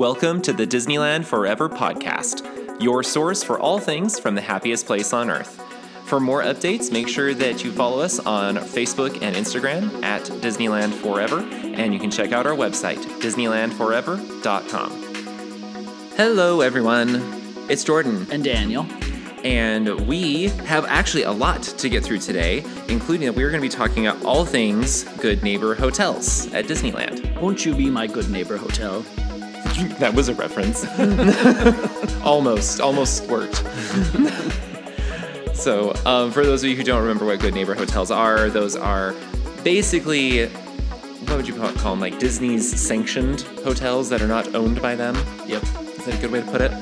Welcome to the Disneyland Forever podcast, your source for all things from the happiest place on earth. For more updates, make sure that you follow us on Facebook and Instagram at Disneyland Forever, and you can check out our website, DisneylandForever.com. Hello, everyone. It's Jordan, and Daniel. and we have actually a lot to get through today, including that we're going to be talking about all things Good Neighbor Hotels at Disneyland. Won't you be my good neighbor hotel? That was a reference. almost, almost worked. so, um, for those of you who don't remember what Good Neighbor hotels are, those are basically what would you call, call them? Like Disney's sanctioned hotels that are not owned by them. Yep. Is that a good way to put it?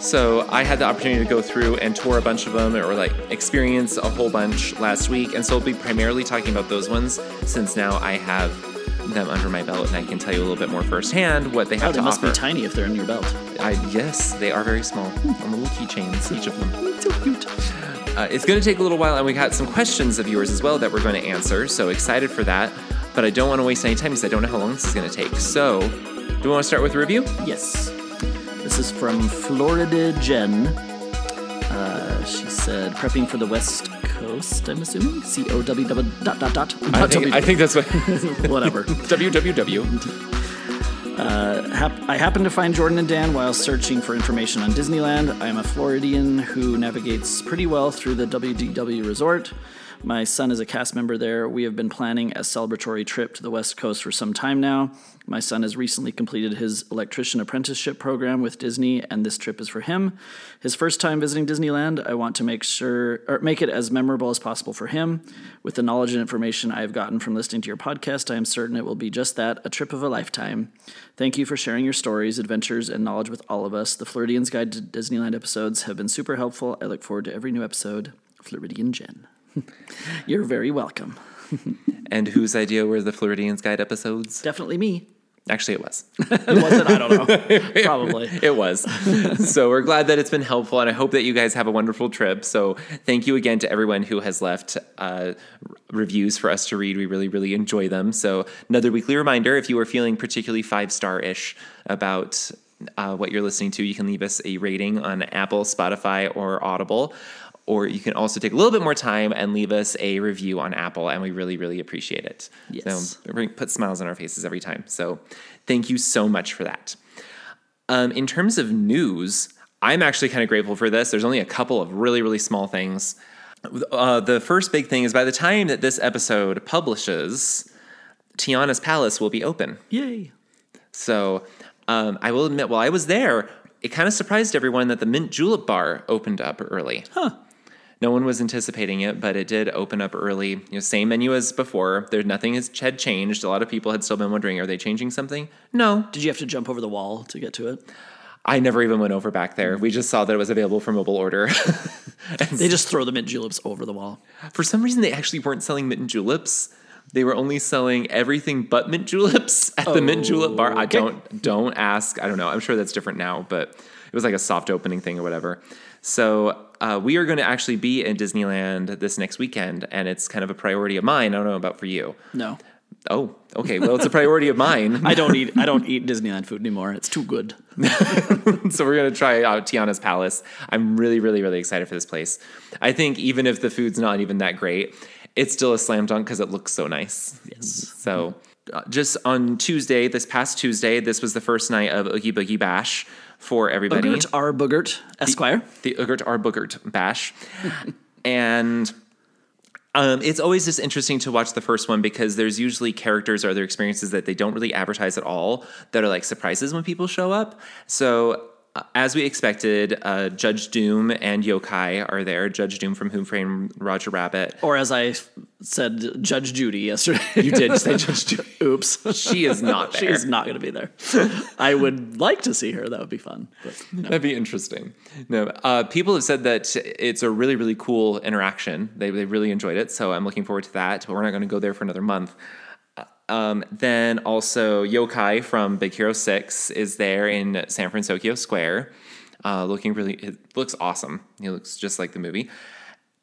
So I had the opportunity to go through and tour a bunch of them, or like experience a whole bunch last week, and so I'll be primarily talking about those ones since now I have them under my belt and I can tell you a little bit more firsthand what they have Oh, they to must offer. be tiny if they're in your belt. I, yes, they are very small. On little keychains, each of them. So cute. Uh, it's going to take a little while, and we got some questions of yours as well that we're going to answer. So excited for that. But I don't want to waste any time because I don't know how long this is going to take. So, do we want to start with a review? Yes. This is from Florida Jen. Uh, said, prepping for the West Coast, I'm assuming? C O W W dot dot dot. I think, I think that's what. Whatever. www. Hap- I happened to find Jordan and Dan while searching for information on Disneyland. I am a Floridian who navigates pretty well through the WDW resort. My son is a cast member there. We have been planning a celebratory trip to the West Coast for some time now. My son has recently completed his electrician apprenticeship program with Disney, and this trip is for him. His first time visiting Disneyland, I want to make sure or make it as memorable as possible for him. With the knowledge and information I have gotten from listening to your podcast, I am certain it will be just that a trip of a lifetime. Thank you for sharing your stories, adventures, and knowledge with all of us. The Floridian's Guide to Disneyland episodes have been super helpful. I look forward to every new episode. Floridian Jen. You're very welcome. And whose idea were the Floridians Guide episodes? Definitely me. Actually, it was. It Was it? I don't know. Probably. It was. so we're glad that it's been helpful, and I hope that you guys have a wonderful trip. So thank you again to everyone who has left uh, reviews for us to read. We really, really enjoy them. So another weekly reminder: if you are feeling particularly five star ish about uh, what you're listening to, you can leave us a rating on Apple, Spotify, or Audible. Or you can also take a little bit more time and leave us a review on Apple, and we really, really appreciate it. Yes. So we put smiles on our faces every time. So thank you so much for that. Um, in terms of news, I'm actually kind of grateful for this. There's only a couple of really, really small things. Uh, the first big thing is by the time that this episode publishes, Tiana's Palace will be open. Yay. So um, I will admit, while I was there, it kind of surprised everyone that the Mint Julep Bar opened up early. Huh. No one was anticipating it, but it did open up early. You know, same menu as before. There, nothing has had changed. A lot of people had still been wondering, are they changing something? No, Did you have to jump over the wall to get to it? I never even went over back there. We just saw that it was available for mobile order. They just throw the mint juleps over the wall. for some reason, they actually weren't selling mint juleps. They were only selling everything but mint juleps at the mint julep bar. I oh, Okay. don't don't ask. I don't know. I'm sure that's different now, but it was like a soft opening thing or whatever. So uh, we are going to actually be in Disneyland this next weekend, and it's kind of a priority of mine. I don't know about for you. No. Oh, okay. Well, it's a priority of mine. I don't eat I don't eat Disneyland food anymore. It's too good. so we're gonna try out Tiana's Palace. I'm really, really, really excited for this place. I think even if the food's not even that great, it's still a slam dunk because it looks so nice. Yes. So uh, just on Tuesday, this past Tuesday, this was the first night of Oogie Boogie Bash for everybody. Boogert R. Boogert, Esquire. The Oogert R. Boogert Bash. and um, it's always just interesting to watch the first one because there's usually characters or other experiences that they don't really advertise at all that are like surprises when people show up. So, as we expected, uh, Judge Doom and Yokai are there. Judge Doom from Who Framed Roger Rabbit. Or as I said, Judge Judy yesterday. You did say Judge Doom. Oops. She is not there. She is not going to be there. I would like to see her. That would be fun. No. That'd be interesting. No, uh, people have said that it's a really, really cool interaction. They, they really enjoyed it, so I'm looking forward to that. But we're not going to go there for another month. Um, then also Yokai from Big Hero Six is there in San Francisco Square, uh, looking really. It looks awesome. He looks just like the movie.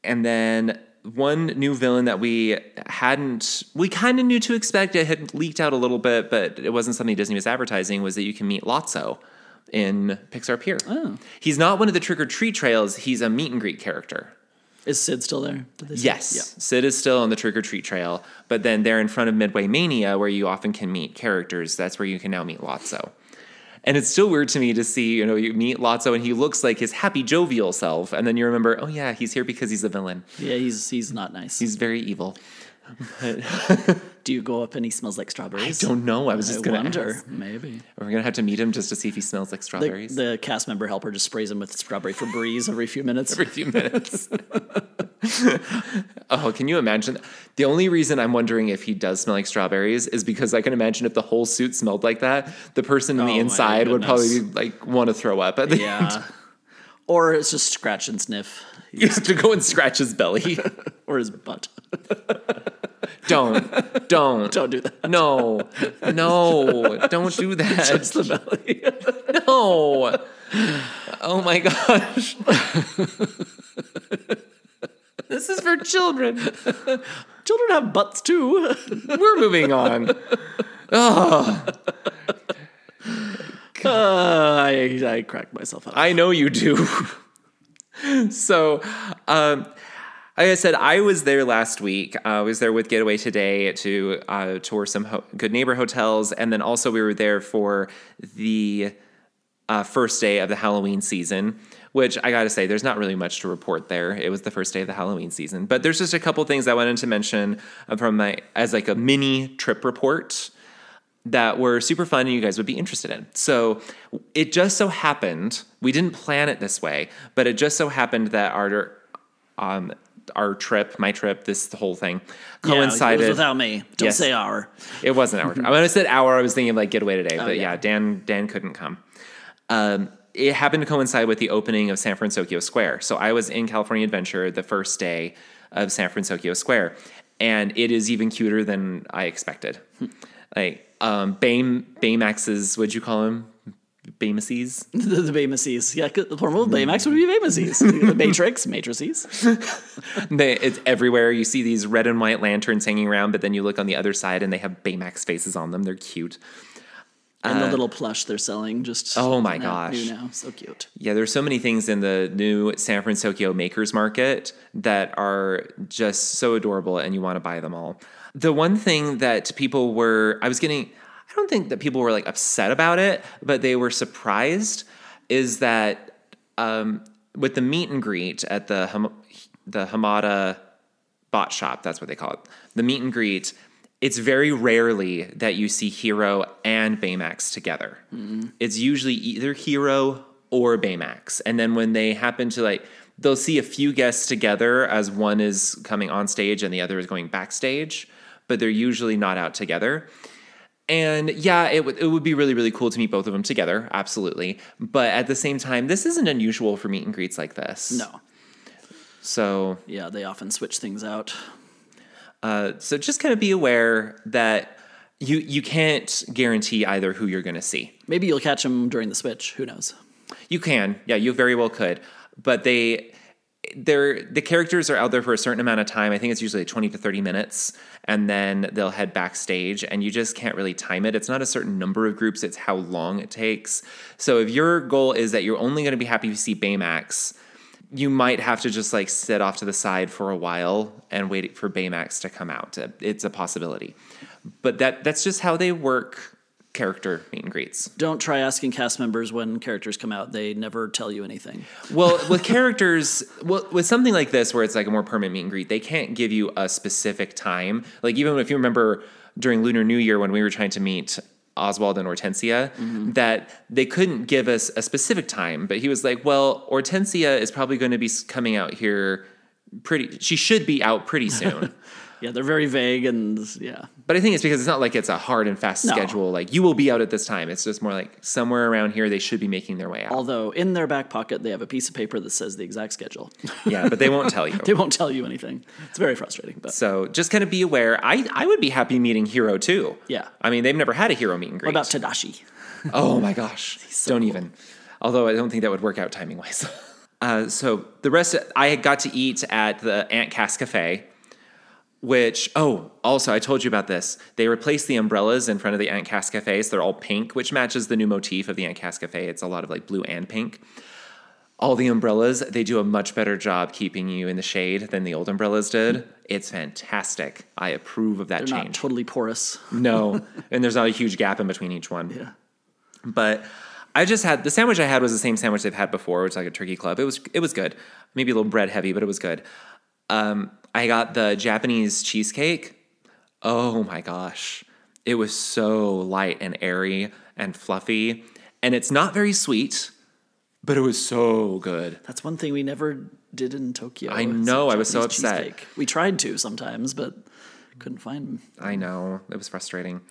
And then one new villain that we hadn't, we kind of knew to expect. It had leaked out a little bit, but it wasn't something Disney was advertising. Was that you can meet Lotso in Pixar Pier? Oh. He's not one of the trick or treat trails. He's a meet and greet character. Is Sid still there? Did they say- Yes, Sid is still on the trick or treat trail, but then they're in front of Midway Mania, where you often can meet characters. That's where you can now meet Lotso. And it's still weird to me to see, you know, you meet Lotso and he looks like his happy, jovial self, and then you remember, oh yeah, he's here because he's a villain. Yeah, yeah he's he's not nice. He's very evil. Do you go up and he smells like strawberries? I don't know. I was just I gonna wonder. ask. Maybe. We're gonna have to meet him just to see if he smells like strawberries the cast member helper just sprays him with strawberry Febreze every few minutes. every few minutes. oh, can you imagine? The only reason I'm wondering if he does smell like strawberries is because I can imagine if the whole suit smelled like that, the person on Oh the inside would probably like want to throw up at the yeah. or it's just scratch and sniff. You have to go and scratch his belly. Or his butt. don't, don't, Don't do that. No, no, don't do that. Just the belly. No. Oh my gosh. this is for children. Children have butts too. We're moving on. Uh, I, I cracked myself up. I know you do. so, um, like I said, I was there last week. Uh, I was there with Getaway today to uh, tour some ho- good neighbor hotels, and then also we were there for the uh, first day of the Halloween season. Which I got to say, there's not really much to report there. It was the first day of the Halloween season, but there's just a couple things I wanted to mention uh, from my as like a mini trip report that were super fun and you guys would be interested in. So it just so happened, we didn't plan it this way, but it just so happened that our um our trip, my trip, this whole thing Yeah, it was coincided. without me. Don't Yes. say our. It wasn't our trip. When I said our, I was thinking of like getaway today, but yeah. yeah. Dan Dan couldn't come. Um, it happened to coincide with the opening of San Francisco Square. So I was in California Adventure the first day of San Francisco Square, and it is even cuter than I expected. like um, Baym Baymax's, what'd you call him? Baymaces? The, the. Yeah, the plural of Baymax would be Baymaces. the Matrix, Matrices. They, it's everywhere. You see these red and white lanterns hanging around, but then you look on the other side and they have Baymax faces on them. They're cute. And the little plush they're selling just. Uh, Oh my now- New gosh. now. So cute. Yeah, there's so many things in the new San Francisco Makers Market that are just so adorable and you want to buy them all. The one thing that people were, I was getting, I don't think that people were like upset about it, but they were surprised is that um, with the meet and greet at the Ham- the Hamada bot shop, that's what they call it, the meet and greet, it's very rarely that you see Hero and Baymax together. It's usually either Hero or Baymax. And then when they happen to like, they'll see a few guests together as one is coming on stage and the other is going backstage, but they're usually not out together. And yeah, it would it would be really really cool to meet both of them together, absolutely. But at the same time, this isn't unusual for meet and greets like this. No. So Yeah, they often switch things out. Uh, so just kind of be aware that you you can't guarantee either who you're going to see. Maybe you'll catch them during the switch. Who knows? You can, yeah, you very well could, but they they're the characters are out there for a certain amount of time. I think it's usually 20 to 30 minutes, and then they'll head backstage, and you just can't really time it. It's not a certain number of groups; it's how long it takes. So if your goal is that you're only going to be happy if you see Baymax, you might have to just like sit off to the side for a while and wait for Baymax to come out. It's a possibility, but that that's just how they work. Character meet and greets. Don't try asking cast members when characters come out. They never tell you anything. Well, with characters, well, with something like this where it's like a more permanent meet and greet, they can't give you a specific time. Like even if you remember during Lunar New Year when we were trying to meet Oswald and Hortensia, mm-hmm. that they couldn't give us a specific time. But he was like, "Well, Hortensia is probably going to be coming out here pretty. She should be out pretty soon." Yeah, they're very vague and yeah. But I think it's because it's not like it's a hard and fast No. schedule. Like you will be out at this time. It's just more like somewhere around here they should be making their way out. Although in their back pocket they have a piece of paper that says the exact schedule. yeah, but they won't tell you. they won't tell you anything. It's very frustrating. But So just kind of be aware. I, I would be happy meeting Hero too. Yeah. I mean, they've never had a Hero meet and greet. what about Tadashi? oh my gosh. so don't cool. even. Although I don't think that would work out timing wise. Uh, so the rest, I had got to eat at the Aunt Cass Cafe, which oh, also I told you about this. They replaced the umbrellas in front of the Aunt Cass Cafe, so they're all pink, which matches the new motif of the Aunt Cass Cafe. It's a lot of like blue and pink. All the umbrellas, they do a much better job keeping you in the shade than the old umbrellas did. It's fantastic. I approve of that They're not change. totally porous. No, and there's not a huge gap in between each one. Yeah. But I just had the sandwich I had was the same sandwich they've had before, which is like a turkey club. It was it was good. Maybe a little bread heavy, but it was good. Um, I got the Japanese cheesecake. Oh my gosh. It was so light and airy and fluffy. And it's not very sweet, but it was so good. That's one thing we never did in Tokyo. I know, I was so upset. cheesecake. We tried to sometimes, but couldn't find them. I know. It was frustrating.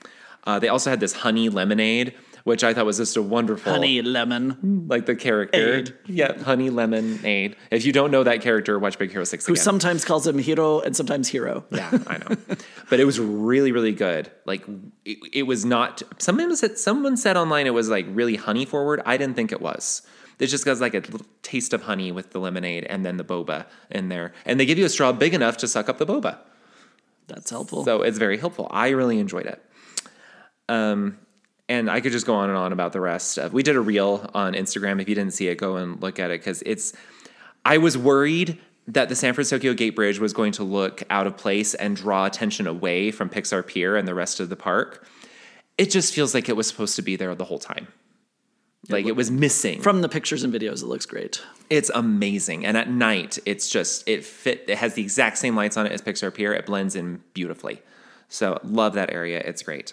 Uh, they also had this honey lemonade, which I thought was just a wonderful Honey lemon, like the character. Aid. Yeah, Honey Lemon Aid. If you don't know that character, watch Big Hero 6 who again. sometimes calls him Hiro and sometimes Hero. yeah, I know. but it was really, really good. Like it, it was not someone said someone said online it was like really honey forward. I didn't think it was. It just got like a little taste of honey with the lemonade and then the boba in there. And they give you a straw big enough to suck up the boba. That's helpful. So it's very helpful. I really enjoyed it. Um, and I could just go on and on about the rest. Uh, we did a reel on Instagram. If you didn't see it, go and look at it because it's. I was worried that the San Francisco Gate Bridge was going to look out of place and draw attention away from Pixar Pier and the rest of the park. It just feels like it was supposed to be there the whole time. Like it was missing. From the pictures and videos, it looks great. It's amazing. And at night, it's just, it fit, it has the exact same lights on it as Pixar Pier. It blends in beautifully. So love that area. It's great.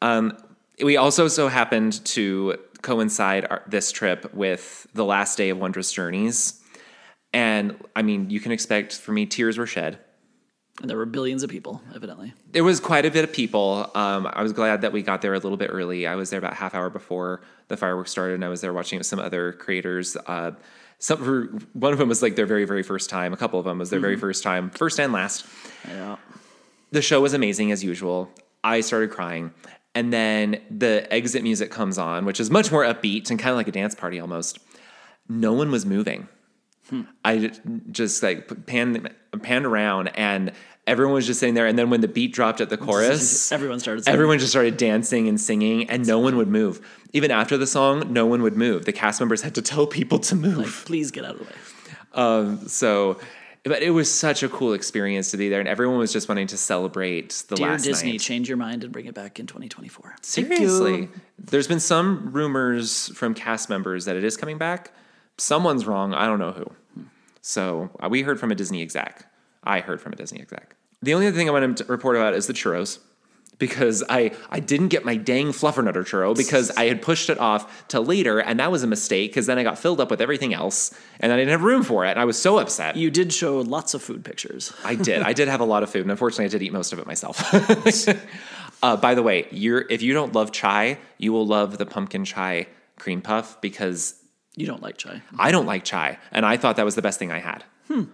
Um, we also so happened to coincide our, this trip with the last day of Wondrous Journeys. And I mean, you can expect for me, tears were shed. And there were billions of people, evidently. There was quite a bit of people. Um, I was glad that we got there a little bit early. I was there about half hour before the fireworks started, and I was there watching it with some other creators. Uh, some one of them was like their very very first time. A couple of them was their very first time, first and last. Yeah. The show was amazing as usual. I started crying, and then the exit music comes on, which is much more upbeat and kind of like a dance party almost. No one was moving. I just like panned panned around, and everyone was just sitting there. And then when the beat dropped at the chorus, Everyone started singing. everyone just started dancing and singing, and no one would move. Even after the song, no one would move. The cast members had to tell people to move. Please get out of the way. Um, so, but it was such a cool experience to be there, and everyone was just wanting to celebrate the Dear last Disney, night. change your mind and bring it back in 2024. Seriously, there's been some rumors from cast members that it is coming back. Someone's wrong. I don't know who. So uh, we heard from a Disney exec. I heard from a Disney exec. The only other thing I want to report about is the churros. Because I, I didn't get my dang fluffernutter churro because I had pushed it off to later, and that was a mistake because then I got filled up with everything else, and I didn't have room for it, and I was so upset. You did show lots of food pictures. I did. I did have a lot of food, and unfortunately, I did eat most of it myself. uh, by the way, you're if you don't love chai, you will love the pumpkin chai cream puff because You don't like chai. I don't like chai, and I thought that was the best thing I had. Hmm.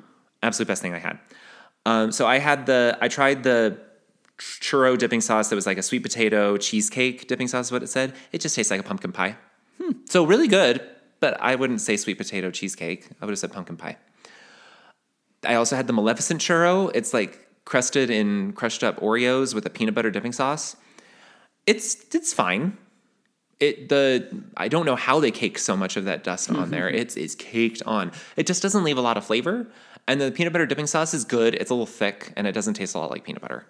Absolute best thing I had. Um, so I had the I tried the churro dipping sauce that was like a sweet potato cheesecake dipping sauce. Is what it said. It just tastes like a pumpkin pie. Hmm. So really good, but I wouldn't say sweet potato cheesecake. I would have said pumpkin pie. I also had the Maleficent churro. It's like crusted in crushed up Oreos with a peanut butter dipping sauce. It's it's fine. It the I don't know how they cake so much of that dust on there. Mm-hmm. It's it's caked on. It just doesn't leave a lot of flavor. And the peanut butter dipping sauce is good. It's a little thick and it doesn't taste a lot like peanut butter.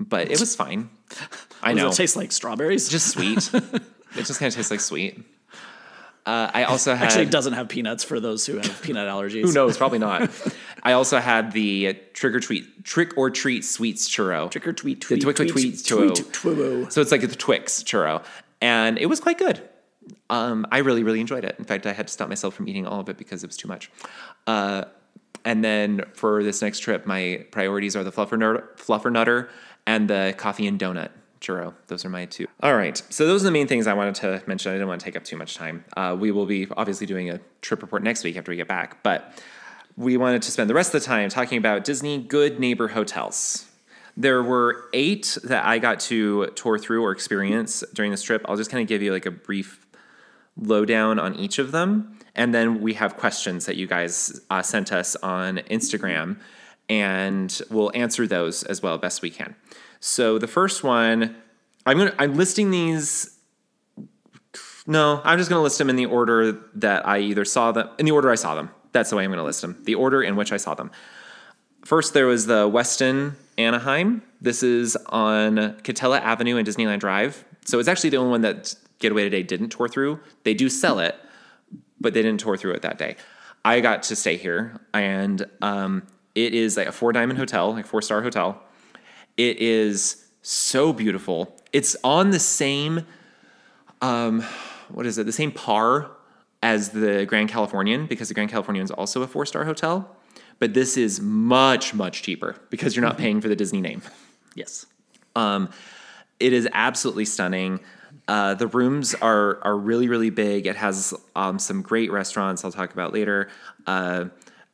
But it was fine. I Does know. it taste like strawberries? just sweet. it just kind of tastes like sweet. Uh, I also had Actually, doesn't have peanuts for those who have peanut allergies. who knows? Probably not. I also had the trick or treat trick or treat sweets churro. Trick or tweet, The tweet, Twix or tweet, Tweet tweet, churro. twibbo. So it's like the Twix churro, and it was quite good. Um, I really, really enjoyed it. In fact, I had to stop myself from eating all of it because it was too much. Uh, and then for this next trip, my priorities are the fluffer fluffernutter and the coffee and donut churro. Those are my two. All right. So those are the main things I wanted to mention. I didn't want to take up too much time. Uh, we will be obviously doing a trip report next week after we get back, but we wanted to spend the rest of the time talking about Disney Good Neighbor Hotels. There were eight that I got to tour through or experience during this trip. I'll just kind of give you like a brief lowdown on each of them. and then we have questions that you guys uh, sent us on Instagram, and we'll answer those as well best we can. So the first one, I'm gonna I'm listing these. No, I'm just gonna list them in the order that I either saw them in the order I saw them. That's the way I'm gonna list them. The order in which I saw them. First, there was the Westin Anaheim. This is on Katella Avenue and Disneyland Drive. So it's actually the only one that Getaway Today didn't tour through. They do sell it, but they didn't tour through it that day. I got to stay here, and um, it is like a four diamond hotel, like four star hotel. It is so beautiful. It's on the same, um, what is it? The same par as the Grand Californian because the Grand Californian is also a four star hotel, but this is much much cheaper because you're not paying for the Disney name. Yes. Um, it is absolutely stunning. Uh, the rooms are are really really big. It has um, some great restaurants. I'll talk about later. Uh,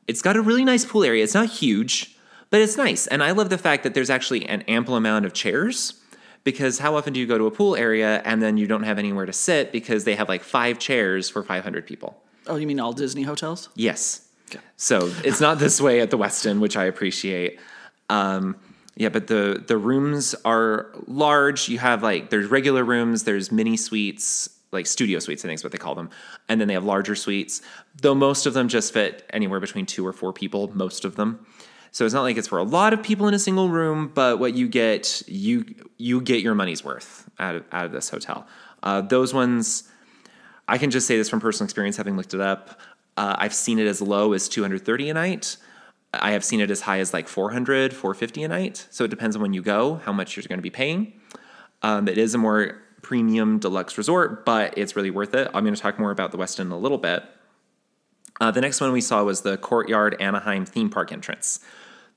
it's got a really nice pool area. It's not huge, but it's nice. And I love the fact that there's actually an ample amount of chairs. Because how often do you go to a pool area and then you don't have anywhere to sit because they have like five chairs for 500 people? Oh, you mean all Disney hotels? Yes. Okay. So it's not this way at the Westin, which I appreciate. Um, yeah, but the the rooms are large. You have like there's regular rooms, there's mini suites, like studio suites, I think is what they call them, and then they have larger suites. Though most of them just fit anywhere between two or four people. Most of them. So it's not like it's for a lot of people in a single room, but what you get, you you get your money's worth out of out of this hotel. Uh, those ones, I can just say this from personal experience, having looked it up. Uh, I've seen it as low as 230 a night. I have seen it as high as like 400, 450 a night. So it depends on when you go, how much you're going to be paying. Um, it is a more premium deluxe resort, but it's really worth it. I'm going to talk more about the Westin in a little bit. Uh, the next one we saw was the Courtyard Anaheim theme park entrance.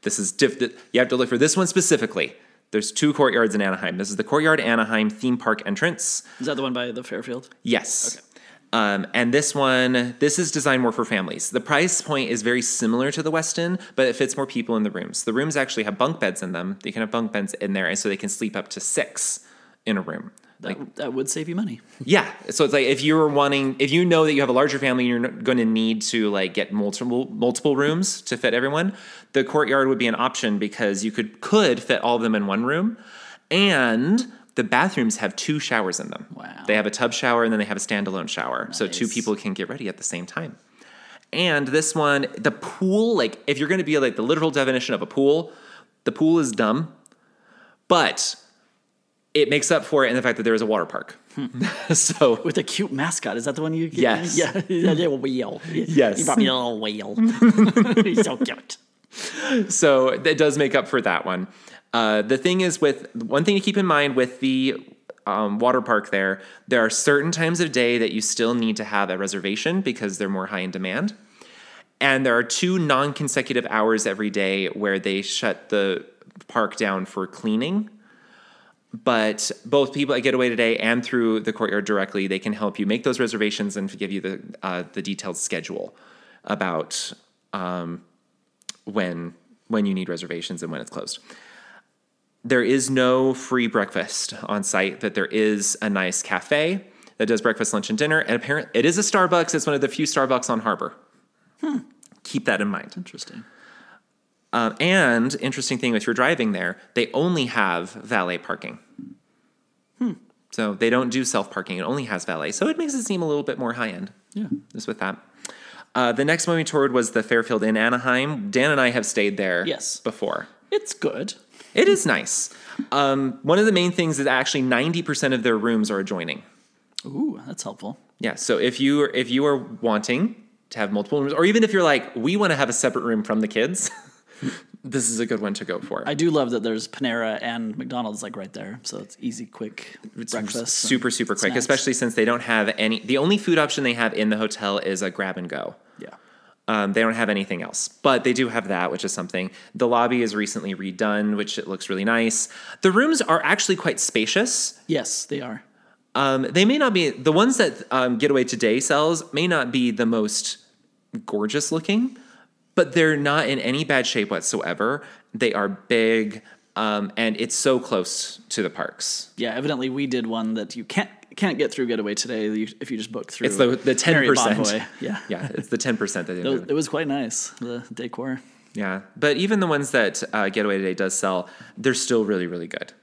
This is diff- you have to look for this one specifically. There's two courtyards in Anaheim. This is the Courtyard Anaheim theme park entrance. Is that the one by the Fairfield? Yes. Okay. Um, and this one, this is designed more for families. The price point is very similar to the Westin, but it fits more people in the rooms. The rooms actually have bunk beds in them. They can have bunk beds in there, and so they can sleep up to six in a room. That, like, that would save you money. Yeah. So it's like if you're wanting, if you know that you have a larger family, and you're going to need to like get multiple multiple rooms to fit everyone. The courtyard would be an option because you could could fit all of them in one room, and the bathrooms have two showers in them. Wow. They have a tub shower and then they have a standalone shower, nice. so two people can get ready at the same time. And this one, the pool, like if you're going to be like the literal definition of a pool, the pool is dumb, but it makes up for it in the fact that there is a water park. Hmm. so with a cute mascot, is that the one you? Get? Yes. Yeah, a little whale. Yes. You brought me a little whale. He's so cute. So it does make up for that one. Uh, the thing is, with one thing to keep in mind with the um, water park there, there are certain times of day that you still need to have a reservation because they're more high in demand. And there are two non consecutive hours every day where they shut the park down for cleaning but both people at Getaway Today and through the courtyard directly, they can help you make those reservations and give you the uh, the detailed schedule about um, when when you need reservations and when it's closed. There is no free breakfast on site, but there is a nice cafe that does breakfast, lunch, and dinner. And apparently, it is a Starbucks. It's one of the few Starbucks on Harbor. Hmm. Keep that in mind. Interesting. Um, and interesting thing, if you're driving there, they only have valet parking. Hmm. So they don't do self parking; it only has valet. So it makes it seem a little bit more high end. Yeah, just with that. Uh, the next one we toured was the Fairfield in Anaheim. Dan and I have stayed there. Yes. before. It's good. It is nice. Um, one of the main things is actually ninety percent of their rooms are adjoining. Ooh, that's helpful. Yeah. So if you if you are wanting to have multiple rooms, or even if you're like, we want to have a separate room from the kids. this is a good one to go for. I do love that there's Panera and McDonald's like right there, so it's easy, quick it's breakfast. Super, super quick, snacks. especially since they don't have any. The only food option they have in the hotel is a grab and go. Yeah. Um, they don't have anything else, but they do have that, which is something. The lobby is recently redone, which it looks really nice. The rooms are actually quite spacious. Yes, they are. Um, they may not be the ones that um, Getaway Today sells may not be the most gorgeous looking, but they're not in any bad shape whatsoever. They are big, um, and it's so close to the parks. Yeah, evidently we did one that you can't can't get through Getaway today if you just book through. It's the the ten percent. Yeah. yeah, it's the ten percent that they It it was quite nice. The decor. Yeah, but even the ones that uh, Getaway Today does sell, they're still really, really good.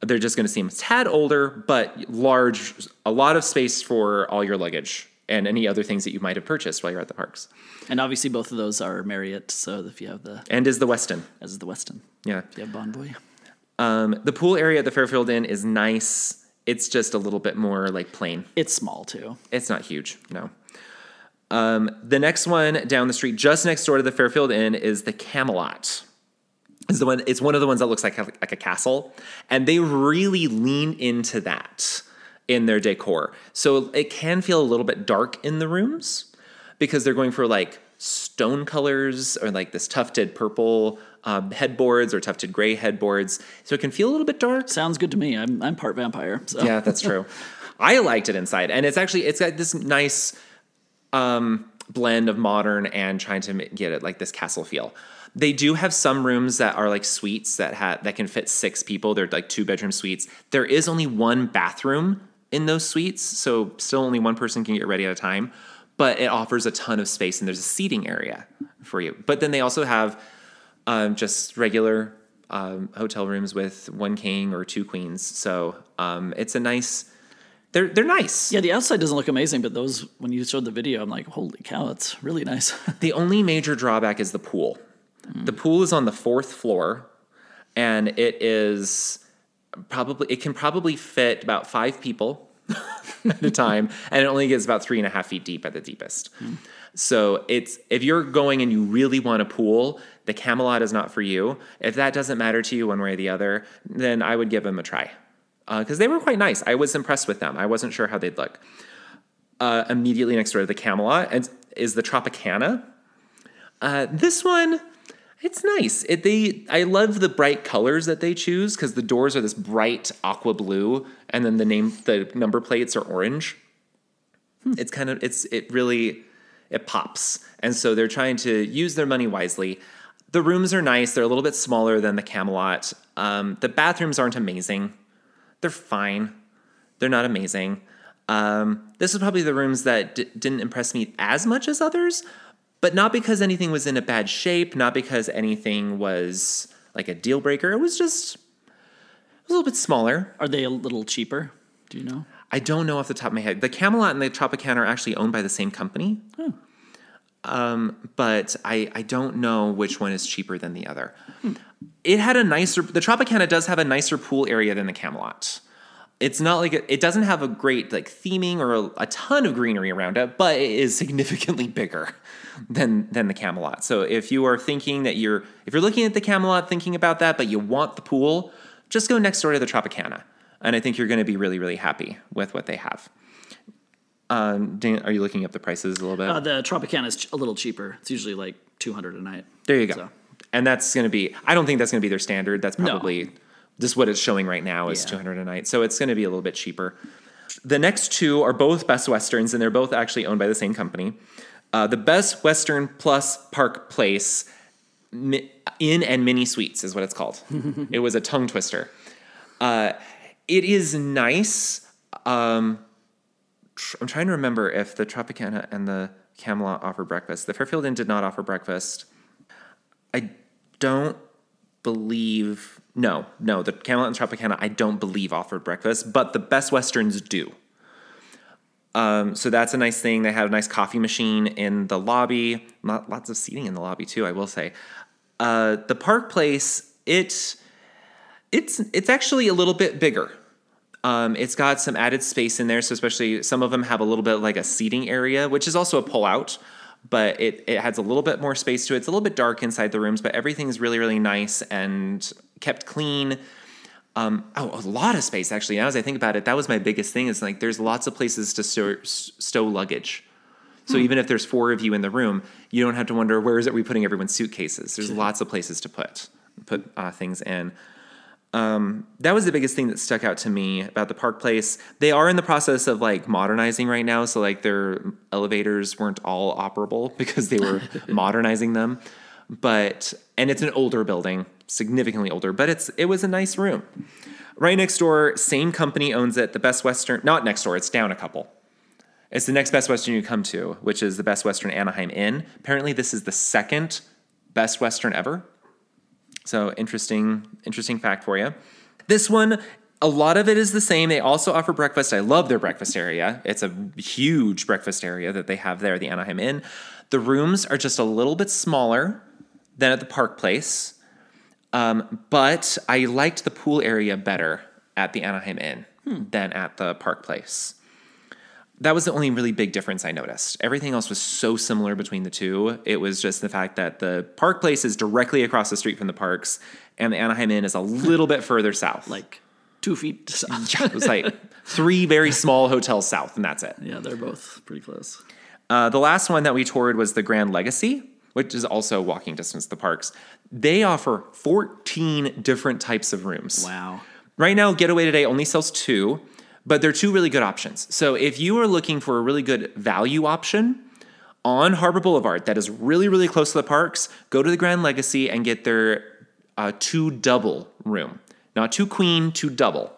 They're just going to seem a tad older, but large, a lot of space for all your luggage and any other things that you might have purchased while you're at the parks. And obviously, both of those are Marriott. So if you have the, And is the Westin. as is the Westin, Yeah. if you have Bonvoy. Um, the pool area at the Fairfield Inn is nice. It's just a little bit more like plain. It's small too. It's not huge, no. Um, the next one down the street, just next door to the Fairfield Inn, is the Camelot. Is the one? It's one of the ones that looks like a, like a castle, and they really lean into that in their decor. So it can feel a little bit dark in the rooms because they're going for like stone colors or like this tufted purple um, headboards or tufted gray headboards. So it can feel a little bit dark. Sounds good to me. I'm I'm part vampire. So Yeah, that's true. I liked it inside, and it's actually it's got this nice um, blend of modern and trying to get it like this castle feel. They do have some rooms that are like suites that ha- that can fit six people. They're like two bedroom suites. There is only one bathroom in those suites, so still only one person can get ready at a time. But it offers a ton of space, and there's a seating area for you. But then they also have um, just regular um, hotel rooms with one king or two queens. So um, it's a nice. They're they're nice. Yeah, the outside doesn't look amazing, but those when you showed the video, I'm like, holy cow, it's really nice. The only major drawback is the pool. The pool is on the fourth floor, and it is probably it can probably fit about five people at a time, and it only gets about three and a half feet deep at the deepest. So it's if you're going and you really want a pool, the Camelot is not for you. If that doesn't matter to you one way or the other, then I would give them a try because they were quite nice. I was impressed with them. I wasn't sure how they'd look. Uh, immediately next door to the Camelot is the Tropicana. Uh, this one, it's nice. It, they, I love the bright colors that they choose because the doors are this bright aqua blue, and then the name, the number plates are orange. It's kind of, it's, it really, it pops, and so they're trying to use their money wisely. The rooms are nice. They're a little bit smaller than the Camelot. Um, the bathrooms aren't amazing. They're fine. They're not amazing. Um, this is probably the rooms that d- didn't impress me as much as others, but not because anything was in a bad shape, not because anything was like a deal breaker. It was just a little bit smaller. Are they a little cheaper? Do you know? I don't know off the top of my head. The Camelot and the Tropicana are actually owned by the same company. Um, but I, I don't know which one is cheaper than the other. It had a nicer, the Tropicana does have a nicer pool area than the Camelot. It's not like, it, it doesn't have a great like theming or a, a ton of greenery around it, but it is significantly bigger than, than the Camelot. So if you are thinking that you're, if you're looking at the Camelot thinking about that, but you want the pool, just go next door to the Tropicana. And I think you're going to be really, really happy with what they have. Um, Dan, are you looking up the prices a little bit? Uh, the Tropicana is a little cheaper. It's usually like 200 a night. There you go. So- And that's going to be, I don't think that's going to be their standard. That's probably just what it's showing right now is Yeah. 200 a night. So it's going to be a little bit cheaper. The next two are both Best Westerns, and they're both actually owned by the same company. Uh, the Best Western Plus Park Place Mi- Inn and Mini Suites is what it's called. it was a tongue twister. Uh, it is nice. Um, tr- I'm trying to remember if the Tropicana and the Camelot offer breakfast. The Fairfield Inn did not offer breakfast. I don't believe no, no, the Camelot and Tropicana I don't believe offered breakfast, but the Best Westerns do. Um, so that's a nice thing. They have a nice coffee machine in the lobby. Lot, lots of seating in the lobby too. I will say. Uh, the Park Place it it's it's actually a little bit bigger. Um, it's got some added space in there, so especially some of them have a little bit like a seating area, which is also a pull out, but it, it has a little bit more space to it. It's a little bit dark inside the rooms, but everything's really, really nice and kept clean. Um, oh, a lot of space actually. Now as I think about it, that was my biggest thing. Is like there's lots of places to store, s- stow luggage. So even if there's four of you in the room, you don't have to wonder where is it we putting everyone's suitcases. There's lots of places to put put uh, things in. Um, that was the biggest thing that stuck out to me about the Park Place. They are in the process of like modernizing right now, so like their elevators weren't all operable because they were modernizing them. But and it's an older building, significantly older, but it's it was a nice room. Right next door, same company owns it. The Best Western, not next door, it's down a couple. It's the next Best Western you come to, which is the Best Western Anaheim Inn. Apparently, this is the second Best Western ever. So interesting, interesting fact for you. This one, a lot of it is the same. They also offer breakfast. I love their breakfast area. It's a huge breakfast area that they have there, the Anaheim Inn. The rooms are just a little bit smaller than at the Park Place, um, but I liked the pool area better at the Anaheim Inn than at the Park Place. That was the only really big difference I noticed. Everything else was so similar between the two. It was just the fact that the Park Place is directly across the street from the parks, and the Anaheim Inn is a little bit further south. Like two feet south. Yeah, it was like three very small hotels south, and that's it. yeah, they're both pretty close. Uh, the last one that we toured was the Grand Legacy, which is also walking distance to the parks. They offer 14 different types of rooms. Wow. Right now, Getaway Today only sells two, but they're two really good options. So if you are looking for a really good value option on Harbor Boulevard that is really, really close to the parks, go to the Grand Legacy and get their uh, two double room. Not two queen, two double.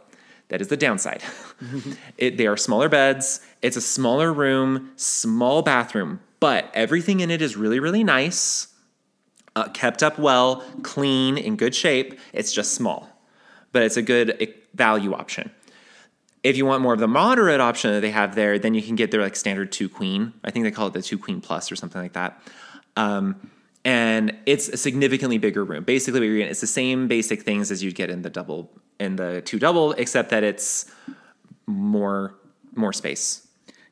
That is the downside. it, they are smaller beds. It's a smaller room, small bathroom, but everything in it is really, really nice, uh, kept up well, clean, in good shape. It's just small, but it's a good eh, value option. If you want more of the moderate option that they have there, then you can get their like standard two queen. I think they call it the two queen plus or something like that. Um, and it's a significantly bigger room. Basically, it's the same basic things as you'd get in the double in the two double, except that it's more more space.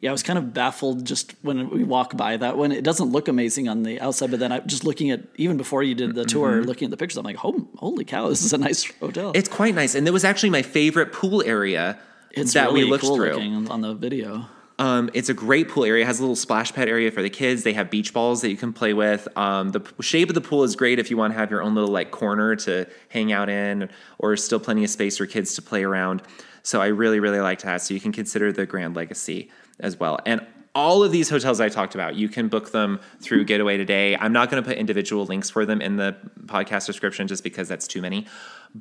Yeah, I was kind of baffled just when we walk by that one. It doesn't look amazing on the outside, but then I just looking at even before you did the tour, looking at the pictures, I'm like, oh, holy cow, this is a nice hotel. It's quite nice, and it was actually my favorite pool area It's that really we looked cool through. on the video. Um, it's a great pool area. It has a little splash pad area for the kids. They have beach balls that you can play with. Um, the shape of the pool is great if you want to have your own little like corner to hang out in, or still plenty of space for kids to play around. So I really, really liked that. So you can consider the Grand Legacy as well. And all of these hotels I talked about, you can book them through Getaway Today. I'm not going to put individual links for them in the podcast description just because that's too many.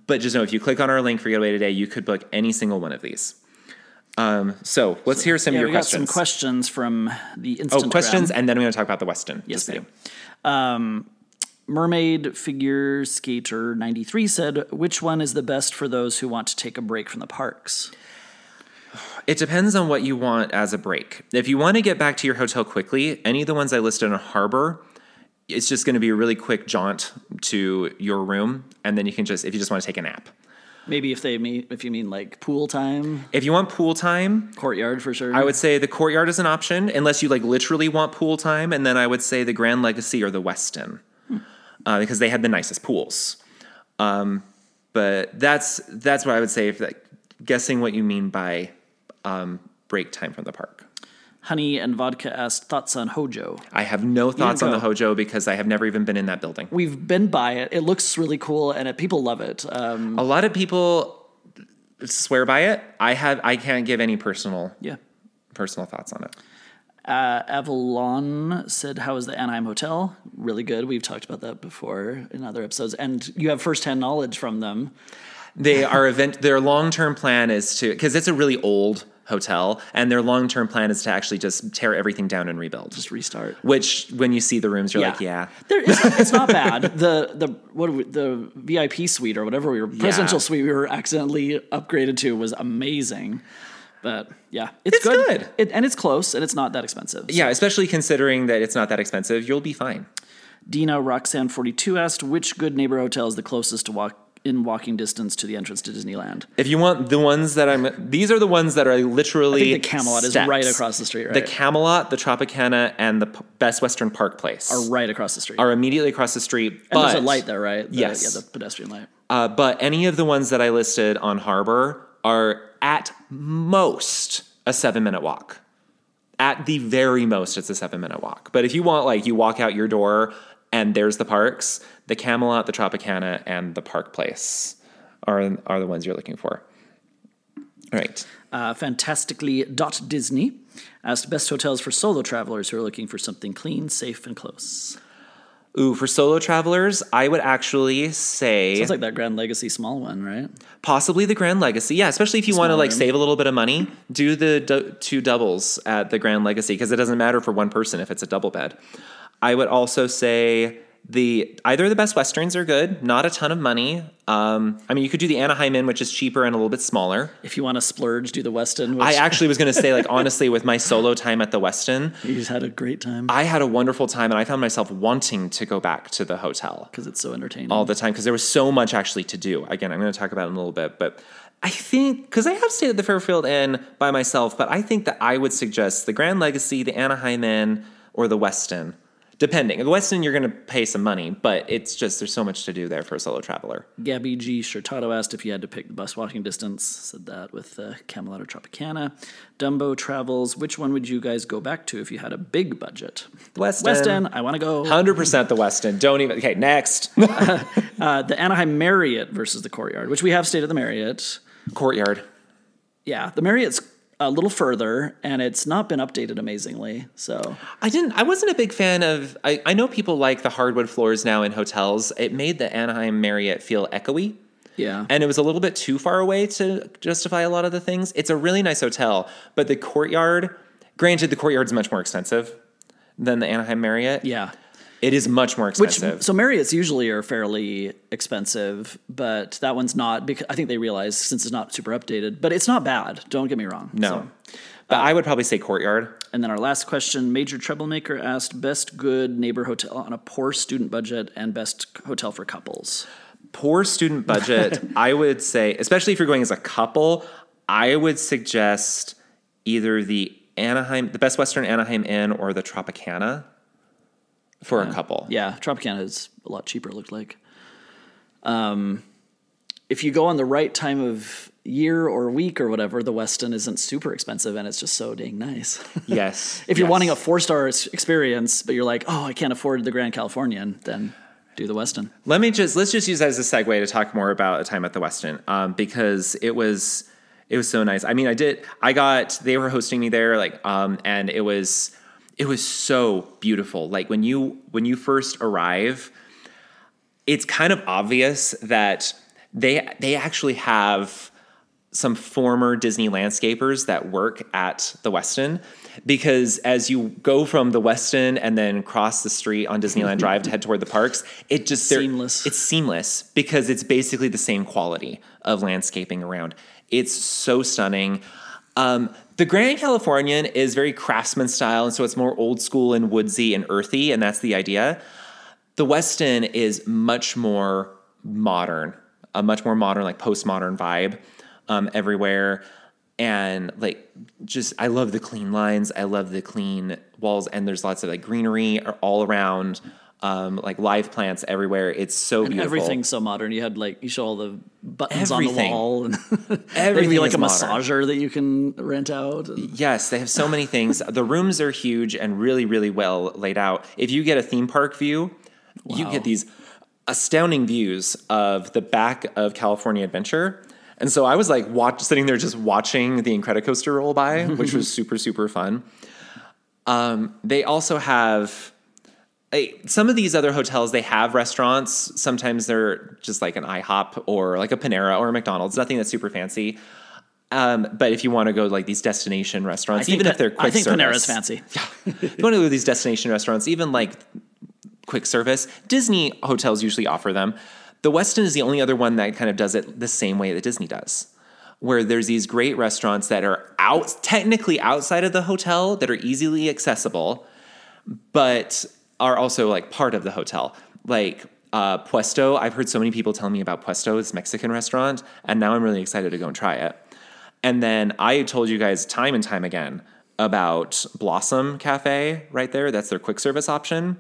But just know if you click on our link for Getaway Today, you could book any single one of these. Um, so let's hear some Yeah, of your we got questions. some questions from the Instagram. Oh, questions, and then we're going to talk about the Westin. Yes, do. Um, Mermaid Figure Skater 93 said, which one is the best for those who want to take a break from the parks? It depends on what you want as a break. If you want to get back to your hotel quickly, any of the ones I listed on Harbor, it's just going to be a really quick jaunt to your room, and then you can just, if you just want to take a nap. Maybe if they mean, if you mean like pool time, If you want pool time, courtyard for sure. I would say the courtyard is an option, unless you like literally want pool time, and then I would say the Grand Legacy or the Westin, uh, because they had the nicest pools. Um, but that's that's what I would say. If like, guessing what you mean by um, break time from the park. Honey and Vodka asked thoughts on Hojo. I have no thoughts on the. Hojo because I have never even been in that building. We've been by it. It looks really cool, and it, people love it. Um, A lot of people swear by it. I have I can't give any personal yeah. personal thoughts on it. Uh, Avalon said, "How is the Anaheim Hotel? Really good. We've talked about that before in other episodes, and you have firsthand knowledge from them. They are event their long-term plan is to cuz it's a really old hotel and their long-term plan is to actually just tear everything down and rebuild. Just restart. Which when you see the rooms you're like, yeah. There, it's, it's not bad. The the what we, the VIP suite or whatever we were presidential suite we were accidentally upgraded to was amazing. But yeah, it's, It's good. It, and it's close and it's not that expensive. Yeah, especially considering that it's not that expensive, you'll be fine. Dina Roxanne forty two asked which good neighbor hotel is the closest to walk in walking distance to the entrance to Disneyland. If you want the ones that I'm, these are the ones that are literally. I think the Camelot is right across the street, right? The Camelot, the Tropicana, and the P- Best Western Park Place Are right across the street. are immediately across the street. and but, there's a light there, right? The- Yes. Yeah, the pedestrian light. Uh, but any of the ones that I listed on Harbor are at most a seven minute walk. At the very most, it's a seven minute walk. But if you want, like, you walk out your door and there's the parks, the Camelot, the Tropicana, and the Park Place are, are the ones you're looking for. All right. Uh, fantastically dot Disney asked best hotels for solo travelers who are looking for something clean, safe, and close. Ooh, for solo travelers, I would actually say It's like that Grand Legacy small one, right? possibly the Grand Legacy. Yeah, especially if you want to like room. save a little bit of money, do the du- two doubles at the Grand Legacy because it doesn't matter for one person if it's a double bed. I would also say the either the Best Westerns are good, not a ton of money. Um, I mean, you could do the Anaheim Inn, which is cheaper and a little bit smaller. If you want to splurge, do the Westin. Which I actually was going to say, like, honestly, with my solo time at the Westin, you just had a great time I had a wonderful time and I found myself wanting to go back to the hotel because it's so entertaining. all the time because there was so much actually to do. Again, I'm going to talk about it in a little bit, but I think because I have stayed at the Fairfield Inn by myself, but I think that I would suggest the Grand Legacy, the Anaheim Inn, or the Westin. Depending, the Westin you're going to pay some money, but it's just there's so much to do there for a solo traveler. Gabby G. Shurtado asked if you had to pick the bus walking distance. Said that with uh, Camelot or Tropicana. Dumbo Travels. Which one would you guys go back to if you had a big budget? The Westin, I want to go. hundred percent the Westin. Don't even. Okay, next Uh, the Anaheim Marriott versus the Courtyard, which we have stayed at the Marriott. Courtyard. Yeah, the Marriott's a little further, and it's not been updated amazingly. So I didn't. I wasn't a big fan of. I, I know people like the hardwood floors now in hotels. It made the Anaheim Marriott feel echoey. yeah, and it was a little bit too far away to justify a lot of the things. It's a really nice hotel, but the courtyard, granted, the courtyard's much more expensive than the Anaheim Marriott. yeah. It is much more expensive. Which so Marriotts usually are fairly expensive, but that one's not because I think they realize since it's not super updated, but it's not bad. Don't get me wrong. no. So- but I would probably say courtyard. And then our last question, Major Troublemaker asked best good neighbor hotel on a poor student budget and best hotel for couples. Poor student budget, I would say, especially if you're going as a couple, I would suggest either the Anaheim, the Best Western Anaheim Inn or the Tropicana for a couple. Yeah, Tropicana is a lot cheaper. It looked like. Um, if you go on the right time of year or week or whatever, the Westin isn't super expensive and it's just so dang nice. Yes. if you're wanting a four star experience, but you're like, oh, I can't afford the Grand Californian, then do the Westin. Let me just let's just use that as a segue to talk more about a time at the Westin um, because it was it was so nice. I mean, I did I got they were hosting me there like um, and it was it was so beautiful. Like when you when you first arrive, it's kind of obvious that they they actually have some former Disney landscapers that work at the Westin because as you go from the Westin and then cross the street on Disneyland Drive to head toward the parks, it just Seamless. It's seamless because it's basically the same quality of landscaping around. It's so stunning. Um, the Grand Californian is very craftsman style, and so it's more old school and woodsy and earthy, and that's the idea. The Westin is much more modern, a much more modern, like postmodern vibe um, everywhere. And like, just I love the clean lines. I love the clean walls, and there's lots of like greenery all around, um, like live plants everywhere. It's so And beautiful. everything's so modern. You had like you show all the buttons Everything. on the wall, and Everything like a modern. massager that you can rent out. Yes, they have so many things. the rooms are huge and really, really well laid out. If you get a theme park view, you get these astounding views of the back of California Adventure. And so I was like watch, sitting there just watching the Incredicoaster roll by, which was super, super fun. Um, they also have some of these other hotels, they have restaurants. Sometimes they're just like an IHOP or like a Panera or a McDonald's, nothing that's super fancy. Um, but if you want to go to like these destination restaurants, even if they're quick service. I think service, Panera's fancy. if you want to go to these destination restaurants, even like quick service, Disney hotels usually offer them. The Westin is the only other one that kind of does it the same way that Disney does, where there's these great restaurants that are out technically outside of the hotel that are easily accessible, but are also like part of the hotel. Like uh, Puesto, I've heard so many people tell me about Puesto, this Mexican restaurant, and now I'm really excited to go and try it. And then I told you guys time and time again about Blossom Cafe right there. That's their quick service option.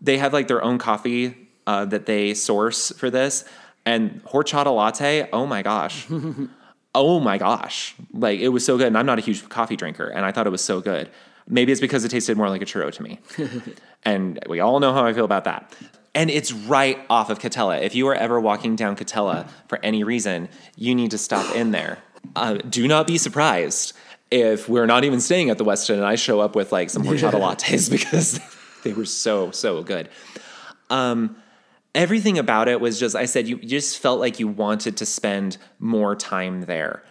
They have like their own coffee uh, that they source for this. And horchata latte, oh my gosh. oh my gosh. Like it was so good. And I'm not a huge coffee drinker, and I thought it was so good. Maybe it's because it tasted more like a churro to me. and we all know how I feel about that. And it's right off of Katella. If you are ever walking down Katella for any reason, you need to stop in there. Uh, do not be surprised if we're not even staying at the Westin and I show up with like some horchata lattes because they were so, so good. Um, everything about it was just, I said, you just felt like you wanted to spend more time there.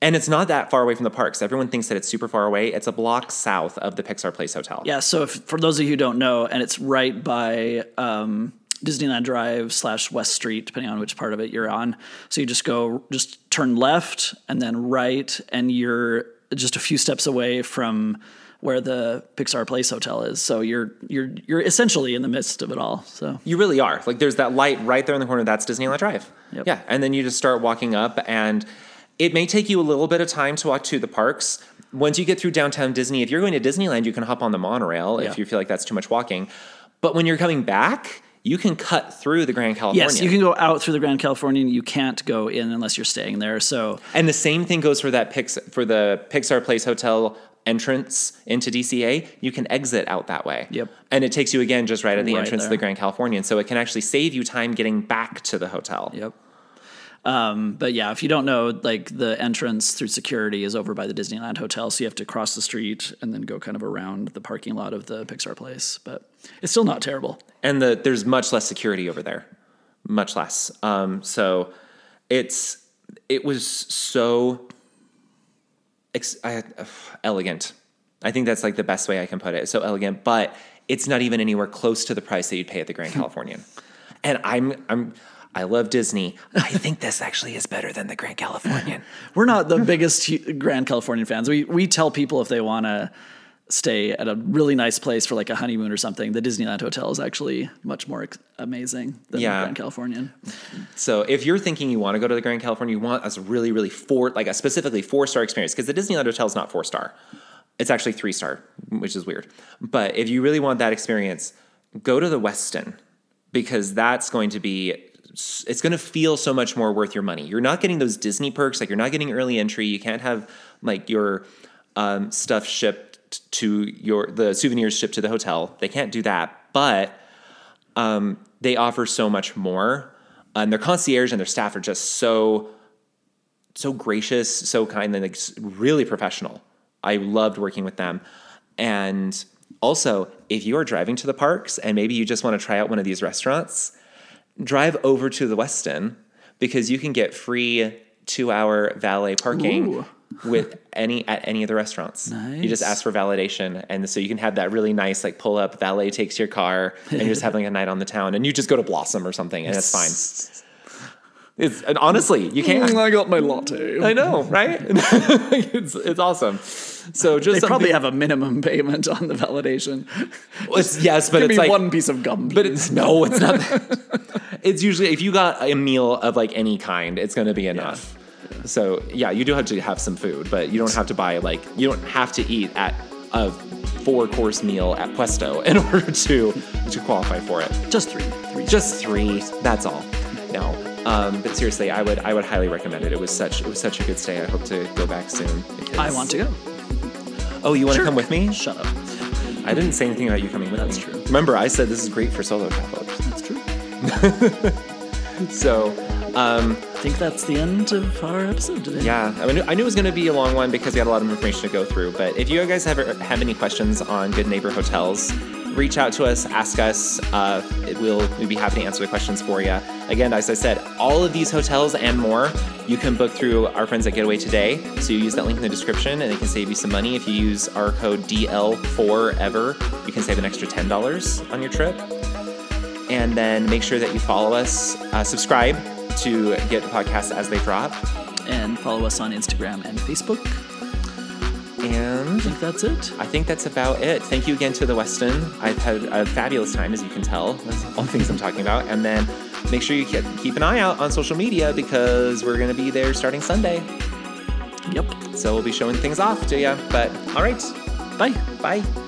And it's not that far away from the parks. Everyone thinks that it's super far away. It's a block south of the Pixar Place Hotel. Yeah, so if, for those of you who don't know, and it's right by um, Disneyland Drive slash West Street, depending on which part of it you're on. So you just go, just turn left and then right, and you're just a few steps away from where the Pixar Place Hotel is. So you're you're you're essentially in the midst of it all. So You really are. Like there's that light right there in the corner. That's Disneyland Drive. Yep. Yeah. And then you just start walking up, and it may take you a little bit of time to walk to the parks. Once you get through downtown Disney, if you're going to Disneyland, you can hop on the monorail Yeah. if you feel like that's too much walking. But when you're coming back, you can cut through the Grand California. yes, you can go out through the Grand Californian. You can't go in unless you're staying there. So And the same thing goes for that Pix for the Pixar Place Hotel entrance into DCA. You can exit out that way. Yep. And it takes you again just right at the Right entrance of there. the Grand Californian, so it can actually save you time getting back to the hotel. Yep. Um, but yeah, if you don't know, like the entrance through security is over by the Disneyland Hotel, so you have to cross the street and then go kind of around the parking lot of the Pixar place. But it's still not terrible. and the there's much less security over there, much less. Um, so it's it was so ex- I, uh, elegant. I think that's like the best way I can put it. So elegant, but it's not even anywhere close to the price that you'd pay at the Grand Californian. And I'm I'm I love Disney. I think this actually is better than the Grand Californian. We're not the biggest Grand Californian fans. We we tell people if they want to stay at a really nice place for like a honeymoon or something, the Disneyland Hotel is actually much more amazing than Yeah. the Grand Californian. So if you're thinking you want to go to the Grand California, you want a really, really four, like a specifically four star experience, because the Disneyland Hotel is not four star. It's actually three star, which is weird. But if you really want that experience, go to the Westin because that's going to be, it's going to feel so much more worth your money. You're not getting those Disney perks, like you're not getting early entry. You can't have like your um, stuff shipped to your, the souvenirs shipped to the hotel. They can't do that. But um, they offer so much more. And their concierge and their staff are just so, so gracious, so kind, and like really professional. I loved working with them. And also, if you are driving to the parks and maybe you just want to try out one of these restaurants, drive over to the Westin because you can get free two-hour valet parking Ooh. with any at any of the restaurants. You just ask for validation, and so you can have that really nice like pull up valet takes your car, and you're just having a night on the town, and you just go to Blossom or something, and it's fine. It's and honestly, you can't. Mm, I got my latte. I know, right? it's it's awesome. So just They probably have a minimum payment on the validation. it's, yes, but Give it's like one piece of gum. But it's no, it's not. it's usually if you got a meal of like any kind, it's going to be enough. So yeah, you do have to have some food, but you don't have to buy like you don't have to eat at a four course meal at Puesto in order to to qualify for it. just three. Three. Just three, that's all. No, um, but seriously, I would I would highly recommend it. It was such it was such a good stay. I hope to go back soon. I want to go. Oh, you want to Sure. come with me? Shut up. I didn't say anything about you coming with That's me. true. Remember, I said this is great for solo travelers. That's true. So, um, I think that's the end of our episode today. yeah, I, mean, I knew it was going to be a long one because we had a lot of information to go through. But if you guys ever have any questions on Good Neighbor Hotels, reach out to us, ask us. Uh, it will we'd be happy to answer the questions for you. Again, as I said, all of these hotels and more you can book through our friends at Get Away Today. So you use that link in the description, and it can save you some money. If you use our code DL4ever, you can save an extra ten dollars on your trip. And then make sure that you follow us, uh, subscribe to get the podcasts as they drop. And follow us on Instagram and Facebook. And I think that's it. I think that's about it. Thank you again to the Westin. I've had a fabulous time, as you can tell. That's all the things I'm talking about. And then make sure you keep keep an eye out on social media because we're going to be there starting Sunday. Yep. So we'll be showing things off to you. But all right, Bye. bye.